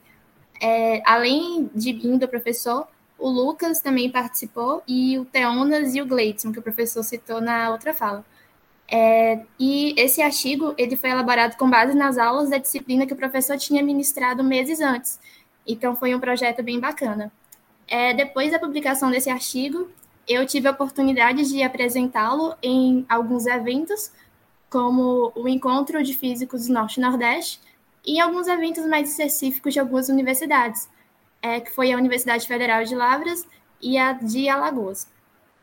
é, além de mim, do professor, o Lucas também participou, e o Teonas e o Gleidson, que o professor citou na outra fala. É, e esse artigo ele foi elaborado com base nas aulas da disciplina que o professor tinha ministrado meses antes. Então foi um projeto bem bacana. É, depois da publicação desse artigo, eu tive a oportunidade de apresentá-lo em alguns eventos, como o Encontro de Físicos Norte Nordeste, e em alguns eventos mais específicos de algumas universidades, é, que foi a Universidade Federal de Lavras e a de Alagoas.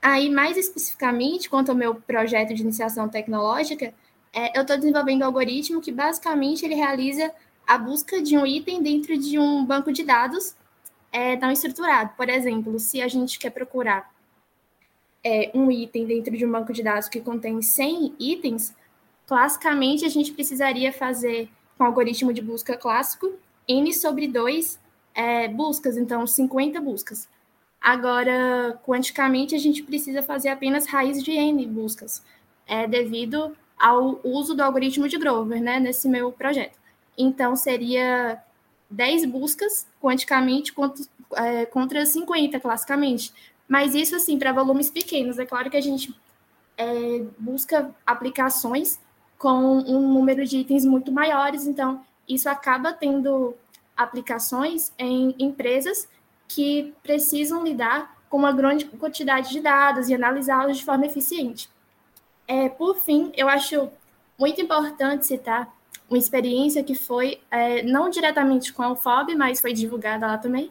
Aí, mais especificamente, quanto ao meu projeto de iniciação tecnológica, é, eu estou desenvolvendo um algoritmo que basicamente ele realiza a busca de um item dentro de um banco de dados é, não estruturado. Por exemplo, se a gente quer procurar é, um item dentro de um banco de dados que contém 100 itens, classicamente a gente precisaria fazer com um algoritmo de busca clássico n sobre 2 é, buscas, então 50 buscas. Agora, quanticamente, a gente precisa fazer apenas raiz de n buscas, é, devido ao uso do algoritmo de Grover, né, nesse meu projeto. Então, seria 10 buscas quanticamente contra, é, contra 50 classicamente. Mas isso, assim, para volumes pequenos. É claro que a gente é, busca aplicações com um número de itens muito maiores, então isso acaba tendo aplicações em empresas que precisam lidar com uma grande quantidade de dados e analisá-los de forma eficiente. É, por fim, eu acho muito importante citar uma experiência que foi, é, não diretamente com a UFOB, mas foi divulgada lá também,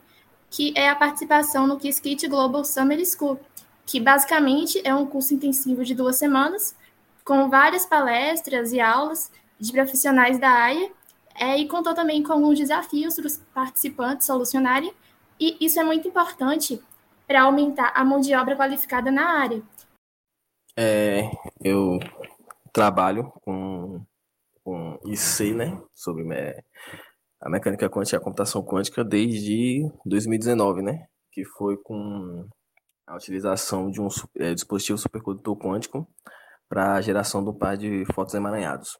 que é a participação no Qiskit Global Summer School, que basicamente é um curso intensivo de duas semanas, com várias palestras e aulas de profissionais da área, é, e contou também com alguns desafios para os participantes solucionarem e isso é muito importante para aumentar a mão de obra qualificada na área. É, eu trabalho com, com IC, né, sobre a mecânica quântica e a computação quântica desde 2019, né, que foi com a utilização de um é, dispositivo supercondutor quântico para a geração do par de fotos emaranhados.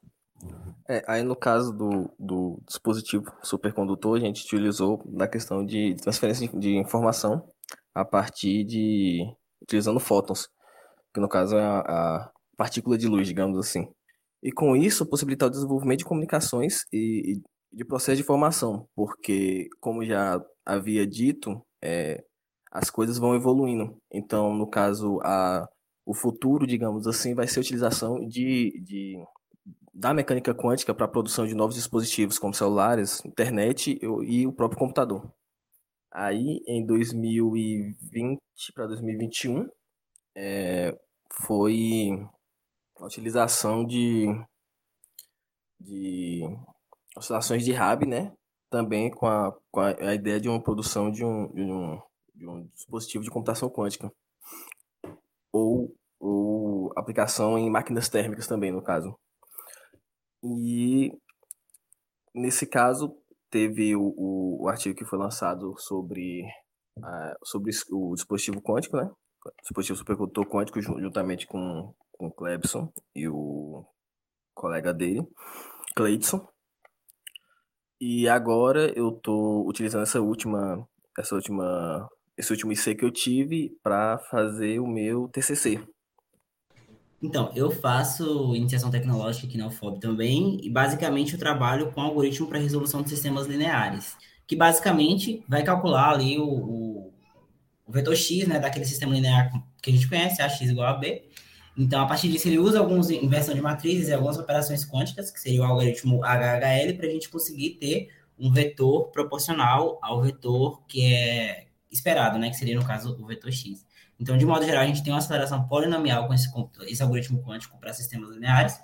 É, aí no caso do, do dispositivo supercondutor, a gente utilizou na questão de transferência de, informação a partir de utilizando fótons, que no caso é a, a, partícula de luz, digamos assim. E com isso possibilitar o desenvolvimento de comunicações e, e de processo de informação, porque como já havia dito, é, as coisas vão evoluindo. Então, no caso, a, o futuro, digamos assim, vai ser a utilização de, de da mecânica quântica para a produção de novos dispositivos, como celulares, internet e o próprio computador. Aí, em 2020 para 2021, é, foi a utilização de, de oscilações de RAB, né? Também com a, com a, ideia de uma produção de um, de um, de um dispositivo de computação quântica. Ou, ou aplicação em máquinas térmicas também, no caso. E nesse caso teve o, o, o artigo que foi lançado sobre, uh, sobre o dispositivo quântico, né? O dispositivo supercondutor quântico juntamente com, com o Clebson e o colega dele, Cleidson. E agora eu estou utilizando essa última, essa última, esse último IC que eu tive para fazer o meu TCC, então, eu faço iniciação tecnológica aqui na UFOB também, e basicamente eu trabalho com algoritmo para resolução de sistemas lineares, que basicamente vai calcular ali o, o, o, vetor x, né, daquele sistema linear que a gente conhece, ax igual a b. Então, a partir disso, ele usa algumas inversão de matrizes e algumas operações quânticas, que seria o algoritmo HHL, para a gente conseguir ter um vetor proporcional ao vetor que é esperado, né, que seria, no caso, o vetor x. Então, de modo geral, a gente tem uma aceleração polinomial com esse, esse algoritmo quântico para sistemas lineares,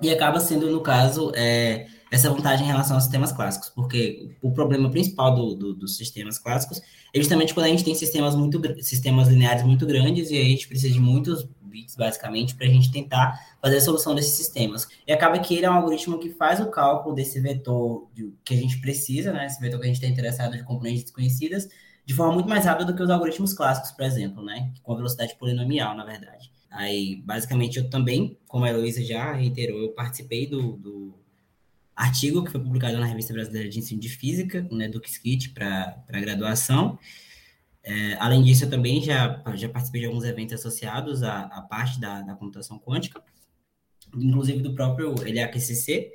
e acaba sendo, no caso, é, essa vantagem em relação aos sistemas clássicos, porque o problema principal do, do, dos sistemas clássicos é justamente quando a gente tem sistemas, muito, sistemas lineares muito grandes, e aí a gente precisa de muitos bits, basicamente, para a gente tentar fazer a solução desses sistemas. E acaba que ele é um algoritmo que faz o cálculo desse vetor de, que a gente precisa, né, esse vetor que a gente está interessado de componentes desconhecidas, de forma muito mais rápida do que os algoritmos clássicos, por exemplo, né? Com velocidade polinomial, na verdade. Aí, basicamente, eu também, como a Heloísa já reiterou, eu participei do, do artigo que foi publicado na Revista Brasileira de Ensino de Física, né, do KIT para graduação. É, além disso, eu também já, já participei de alguns eventos associados à, à parte da, da computação quântica, inclusive do próprio LHQCC.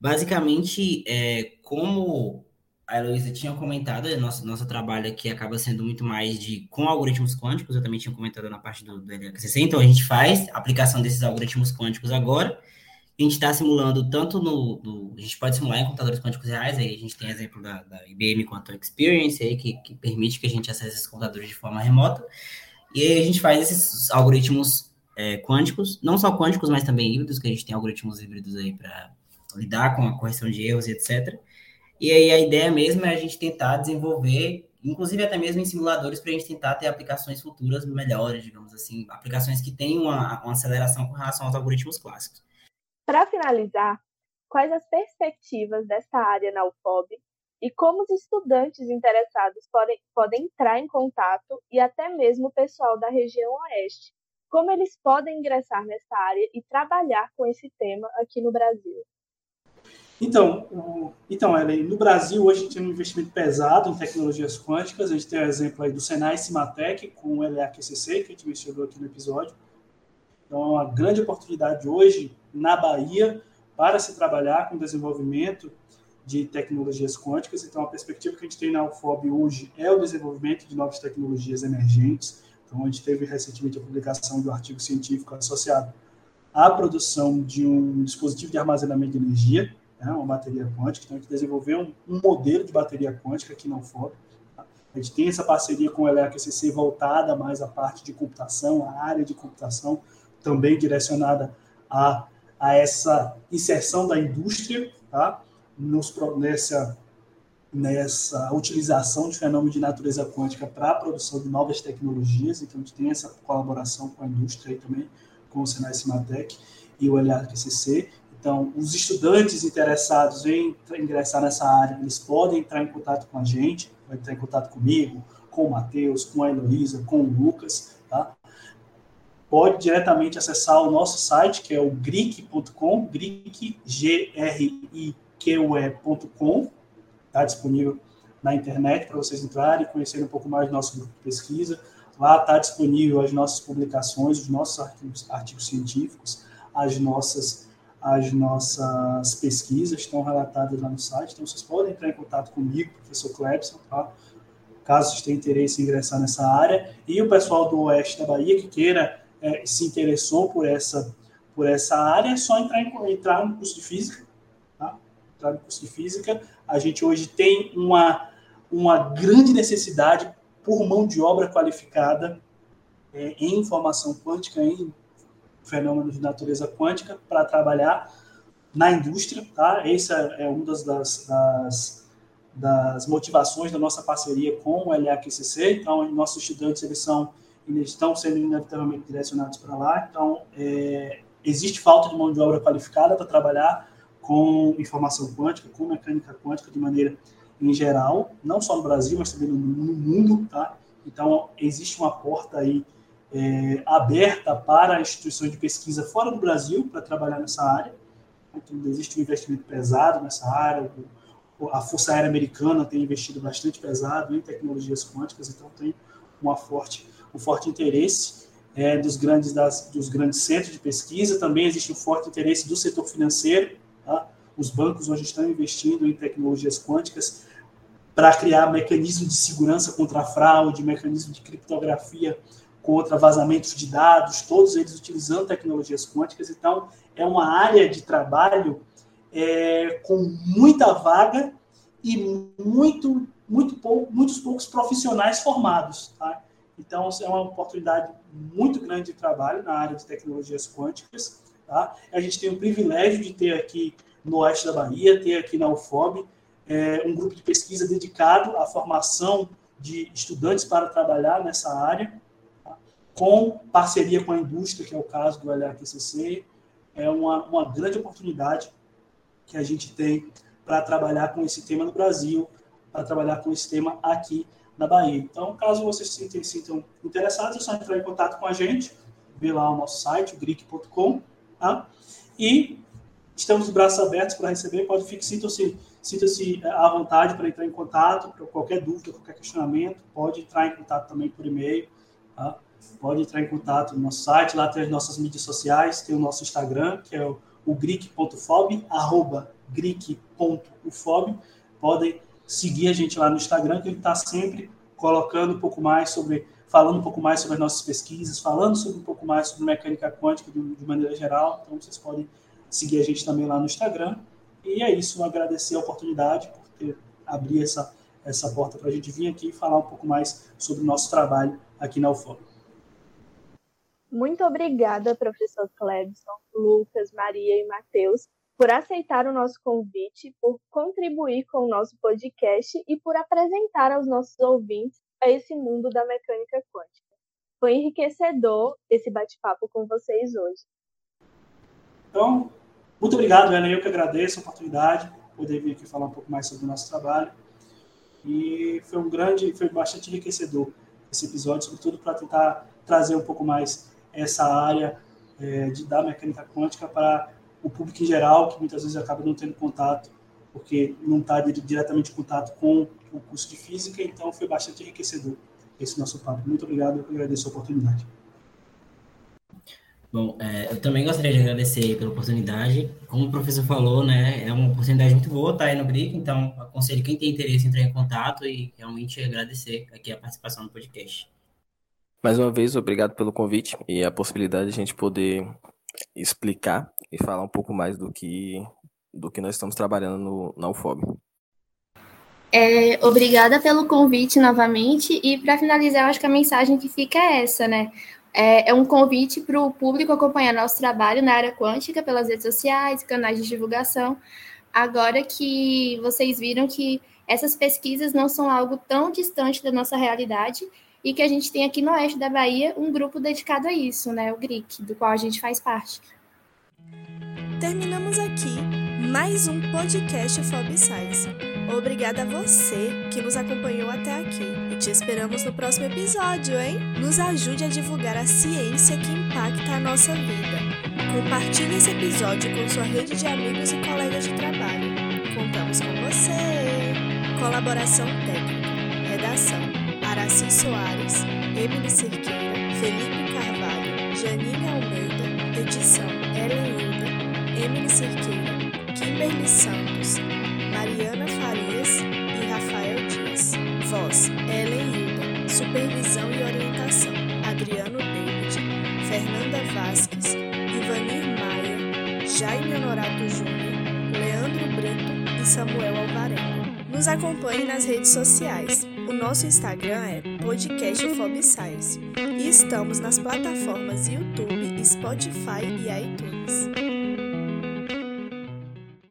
Basicamente, é, como a Heloísa tinha comentado, nosso, nosso trabalho aqui acaba sendo muito mais de com algoritmos quânticos, eu também tinha comentado na parte do, do LHCC, então a gente faz aplicação desses algoritmos quânticos agora, a gente está simulando tanto no, no, A gente pode simular em computadores quânticos reais, aí a gente tem exemplo da, da IBM Quantum Experience, aí, que, que permite que a gente acesse esses computadores de forma remota, e aí a gente faz esses algoritmos é, quânticos, não só quânticos, mas também híbridos, que a gente tem algoritmos híbridos aí para lidar com a correção de erros e etc., e aí a ideia mesmo é a gente tentar desenvolver, inclusive até mesmo em simuladores, para a gente tentar ter aplicações futuras melhores, digamos assim, aplicações que tenham uma, uma aceleração com relação aos algoritmos clássicos. Para finalizar, quais as perspectivas dessa área na UFOB e como os estudantes interessados podem, podem entrar em contato e até mesmo o pessoal da região oeste, como eles podem ingressar nessa área e trabalhar com esse tema aqui no Brasil. Então, o, então Ellen, no Brasil hoje a gente tem um investimento pesado em tecnologias quânticas. A gente tem o exemplo aí do Senai Cimatec com o LAQCC, que a gente mencionou aqui no episódio. Então, é uma grande oportunidade hoje na Bahia para se trabalhar com desenvolvimento de tecnologias quânticas. Então, a perspectiva que a gente tem na UFOB hoje é o desenvolvimento de novas tecnologias emergentes. Então, a gente teve recentemente a publicação do artigo científico associado à produção de um dispositivo de armazenamento de energia, né, uma bateria quântica. Então, a gente desenvolveu um, um modelo de bateria quântica aqui na UFOB. Tá? A gente tem essa parceria com o LHCC voltada mais à parte de computação, a área de computação, também direcionada a, a essa inserção da indústria, tá? Nos, nessa, nessa utilização de fenômenos de natureza quântica para a produção de novas tecnologias. Então, a gente tem essa colaboração com a indústria aí também, com o Senai Cimatec e o LHCC. Então, os estudantes interessados em ingressar nessa área, eles podem entrar em contato com a gente, vai entrar em contato comigo, com o Matheus, com a Heloísa, com o Lucas, tá? pode diretamente acessar o nosso site, que é o gric.com, gric, G-R-I-Q-E.com, está disponível na internet para vocês entrarem e conhecerem um pouco mais do nosso grupo de pesquisa. Lá está disponível as nossas publicações, os nossos artigos, artigos científicos, as nossas, as nossas pesquisas estão relatadas lá no site. Então, vocês podem entrar em contato comigo, professor Clebson, tá? caso vocês tenham interesse em ingressar nessa área. E o pessoal do Oeste da Bahia que queira, é, se interessou por essa, por essa área, é só entrar, em, entrar no curso de Física. Tá? Entrar no curso de Física. A gente hoje tem uma, uma grande necessidade por mão de obra qualificada é, em informação quântica, em fenômenos de natureza quântica, para trabalhar na indústria. Tá? Essa é uma das, das, das motivações da nossa parceria com o LAQCC. Então, nossos estudantes eles são eles estão sendo inevitavelmente direcionados para lá. Então, é, existe falta de mão de obra qualificada para trabalhar com informação quântica, com mecânica quântica de maneira em geral, não só no Brasil, mas também no, no mundo, tá? Então, existe uma porta aí é, aberta para instituições de pesquisa fora do Brasil para trabalhar nessa área. Então, existe um investimento pesado nessa área. A Força Aérea Americana tem investido bastante pesado em tecnologias quânticas, então tem uma forte, um forte interesse é, dos, grandes, das, dos grandes centros de pesquisa. Também existe um forte interesse do setor financeiro. Tá? Os bancos hoje estão investindo em tecnologias quânticas para criar mecanismos de segurança contra a fraude, mecanismo de criptografia contra vazamentos de dados, todos eles utilizando tecnologias quânticas. Então, é uma área de trabalho é, com muita vaga e muito, muito pou, muitos poucos profissionais formados. Tá? Então, é uma oportunidade muito grande de trabalho na área de tecnologias quânticas. Tá? A gente tem o privilégio de ter aqui no oeste da Bahia, ter aqui na UFOB, é, um grupo de pesquisa dedicado à formação de estudantes para trabalhar nessa área? Com parceria com a indústria, que é o caso do LRQCC. É uma, uma grande oportunidade que a gente tem para trabalhar com esse tema no Brasil, para trabalhar com esse tema aqui na Bahia. Então, caso vocês se sintam interessados, é só entrar em contato com a gente, ver lá o nosso site, greek.com, tá? E estamos de braços abertos para receber, pode ficar, sintam-se sinta-se é, à vontade para entrar em contato, para qualquer dúvida, qualquer questionamento, pode entrar em contato também por e-mail, tá? Pode entrar em contato no nosso site, lá tem as nossas mídias sociais, tem o nosso Instagram, que é o, o greek.fob, arroba greek.ufob, podem seguir a gente lá no Instagram, que ele está sempre colocando um pouco mais sobre, falando um pouco mais sobre as nossas pesquisas, falando sobre um pouco mais sobre mecânica quântica de, de maneira geral, então vocês podem seguir a gente também lá no Instagram, e é isso, agradecer a oportunidade por ter abrir essa, essa porta para a gente vir aqui e falar um pouco mais sobre o nosso trabalho aqui na UFOB. Muito obrigada, professor Clebson, Lucas, Maria e Matheus, por aceitar o nosso convite, por contribuir com o nosso podcast e por apresentar aos nossos ouvintes a esse mundo da mecânica quântica. Foi enriquecedor esse bate-papo com vocês hoje. Então, muito obrigado, Ana. Eu que agradeço a oportunidade de poder vir aqui falar um pouco mais sobre o nosso trabalho. E foi um grande, foi bastante enriquecedor esse episódio, sobretudo para tentar trazer um pouco mais essa área é, de, da mecânica quântica para o público em geral, que muitas vezes acaba não tendo contato, porque não está diretamente em contato com o curso de física, então foi bastante enriquecedor esse nosso papo. Muito obrigado, eu agradeço a oportunidade. Bom, é, eu também gostaria de agradecer pela oportunidade. Como o professor falou, né, é uma oportunidade muito boa estar aí no BRIC, então aconselho quem tem interesse entrar em contato e realmente agradecer aqui a participação no podcast. Mais uma vez, obrigado pelo convite e a possibilidade de a gente poder explicar e falar um pouco mais do que, do que nós estamos trabalhando no, na UFOB. É, obrigada pelo convite novamente e para finalizar, eu acho que a mensagem que fica é essa, né? É, é um convite para o público acompanhar nosso trabalho na área quântica pelas redes sociais, canais de divulgação. Agora que vocês viram que essas pesquisas não são algo tão distante da nossa realidade e que a gente tem aqui no oeste da Bahia um grupo dedicado a isso, né, o GRIC, do qual a gente faz parte. Terminamos aqui mais um podcast Fob Science. Obrigada a você que nos acompanhou até aqui e te esperamos no próximo episódio, hein? Nos ajude a divulgar a ciência que impacta a nossa vida. Compartilhe esse episódio com sua rede de amigos e colegas de trabalho. Contamos com você! Colaboração técnica, redação, Araci Soares, Emily Cerqueira, Felipe Carvalho, Janine Almeida, edição, Ellen Hilda, Emily Cerqueira, Kimberly Santos, Mariana Farias e Rafael Dias. Voz, Ellen Hilda. Supervisão e orientação, Adriano David, Fernanda Vasques, Ivanir Maia, Jaime Honorato Júnior, Leandro Brito e Samuel Alvarenga. Nos acompanhe nas redes sociais. O nosso Instagram é podcastfobscience e estamos nas plataformas YouTube, Spotify e iTunes.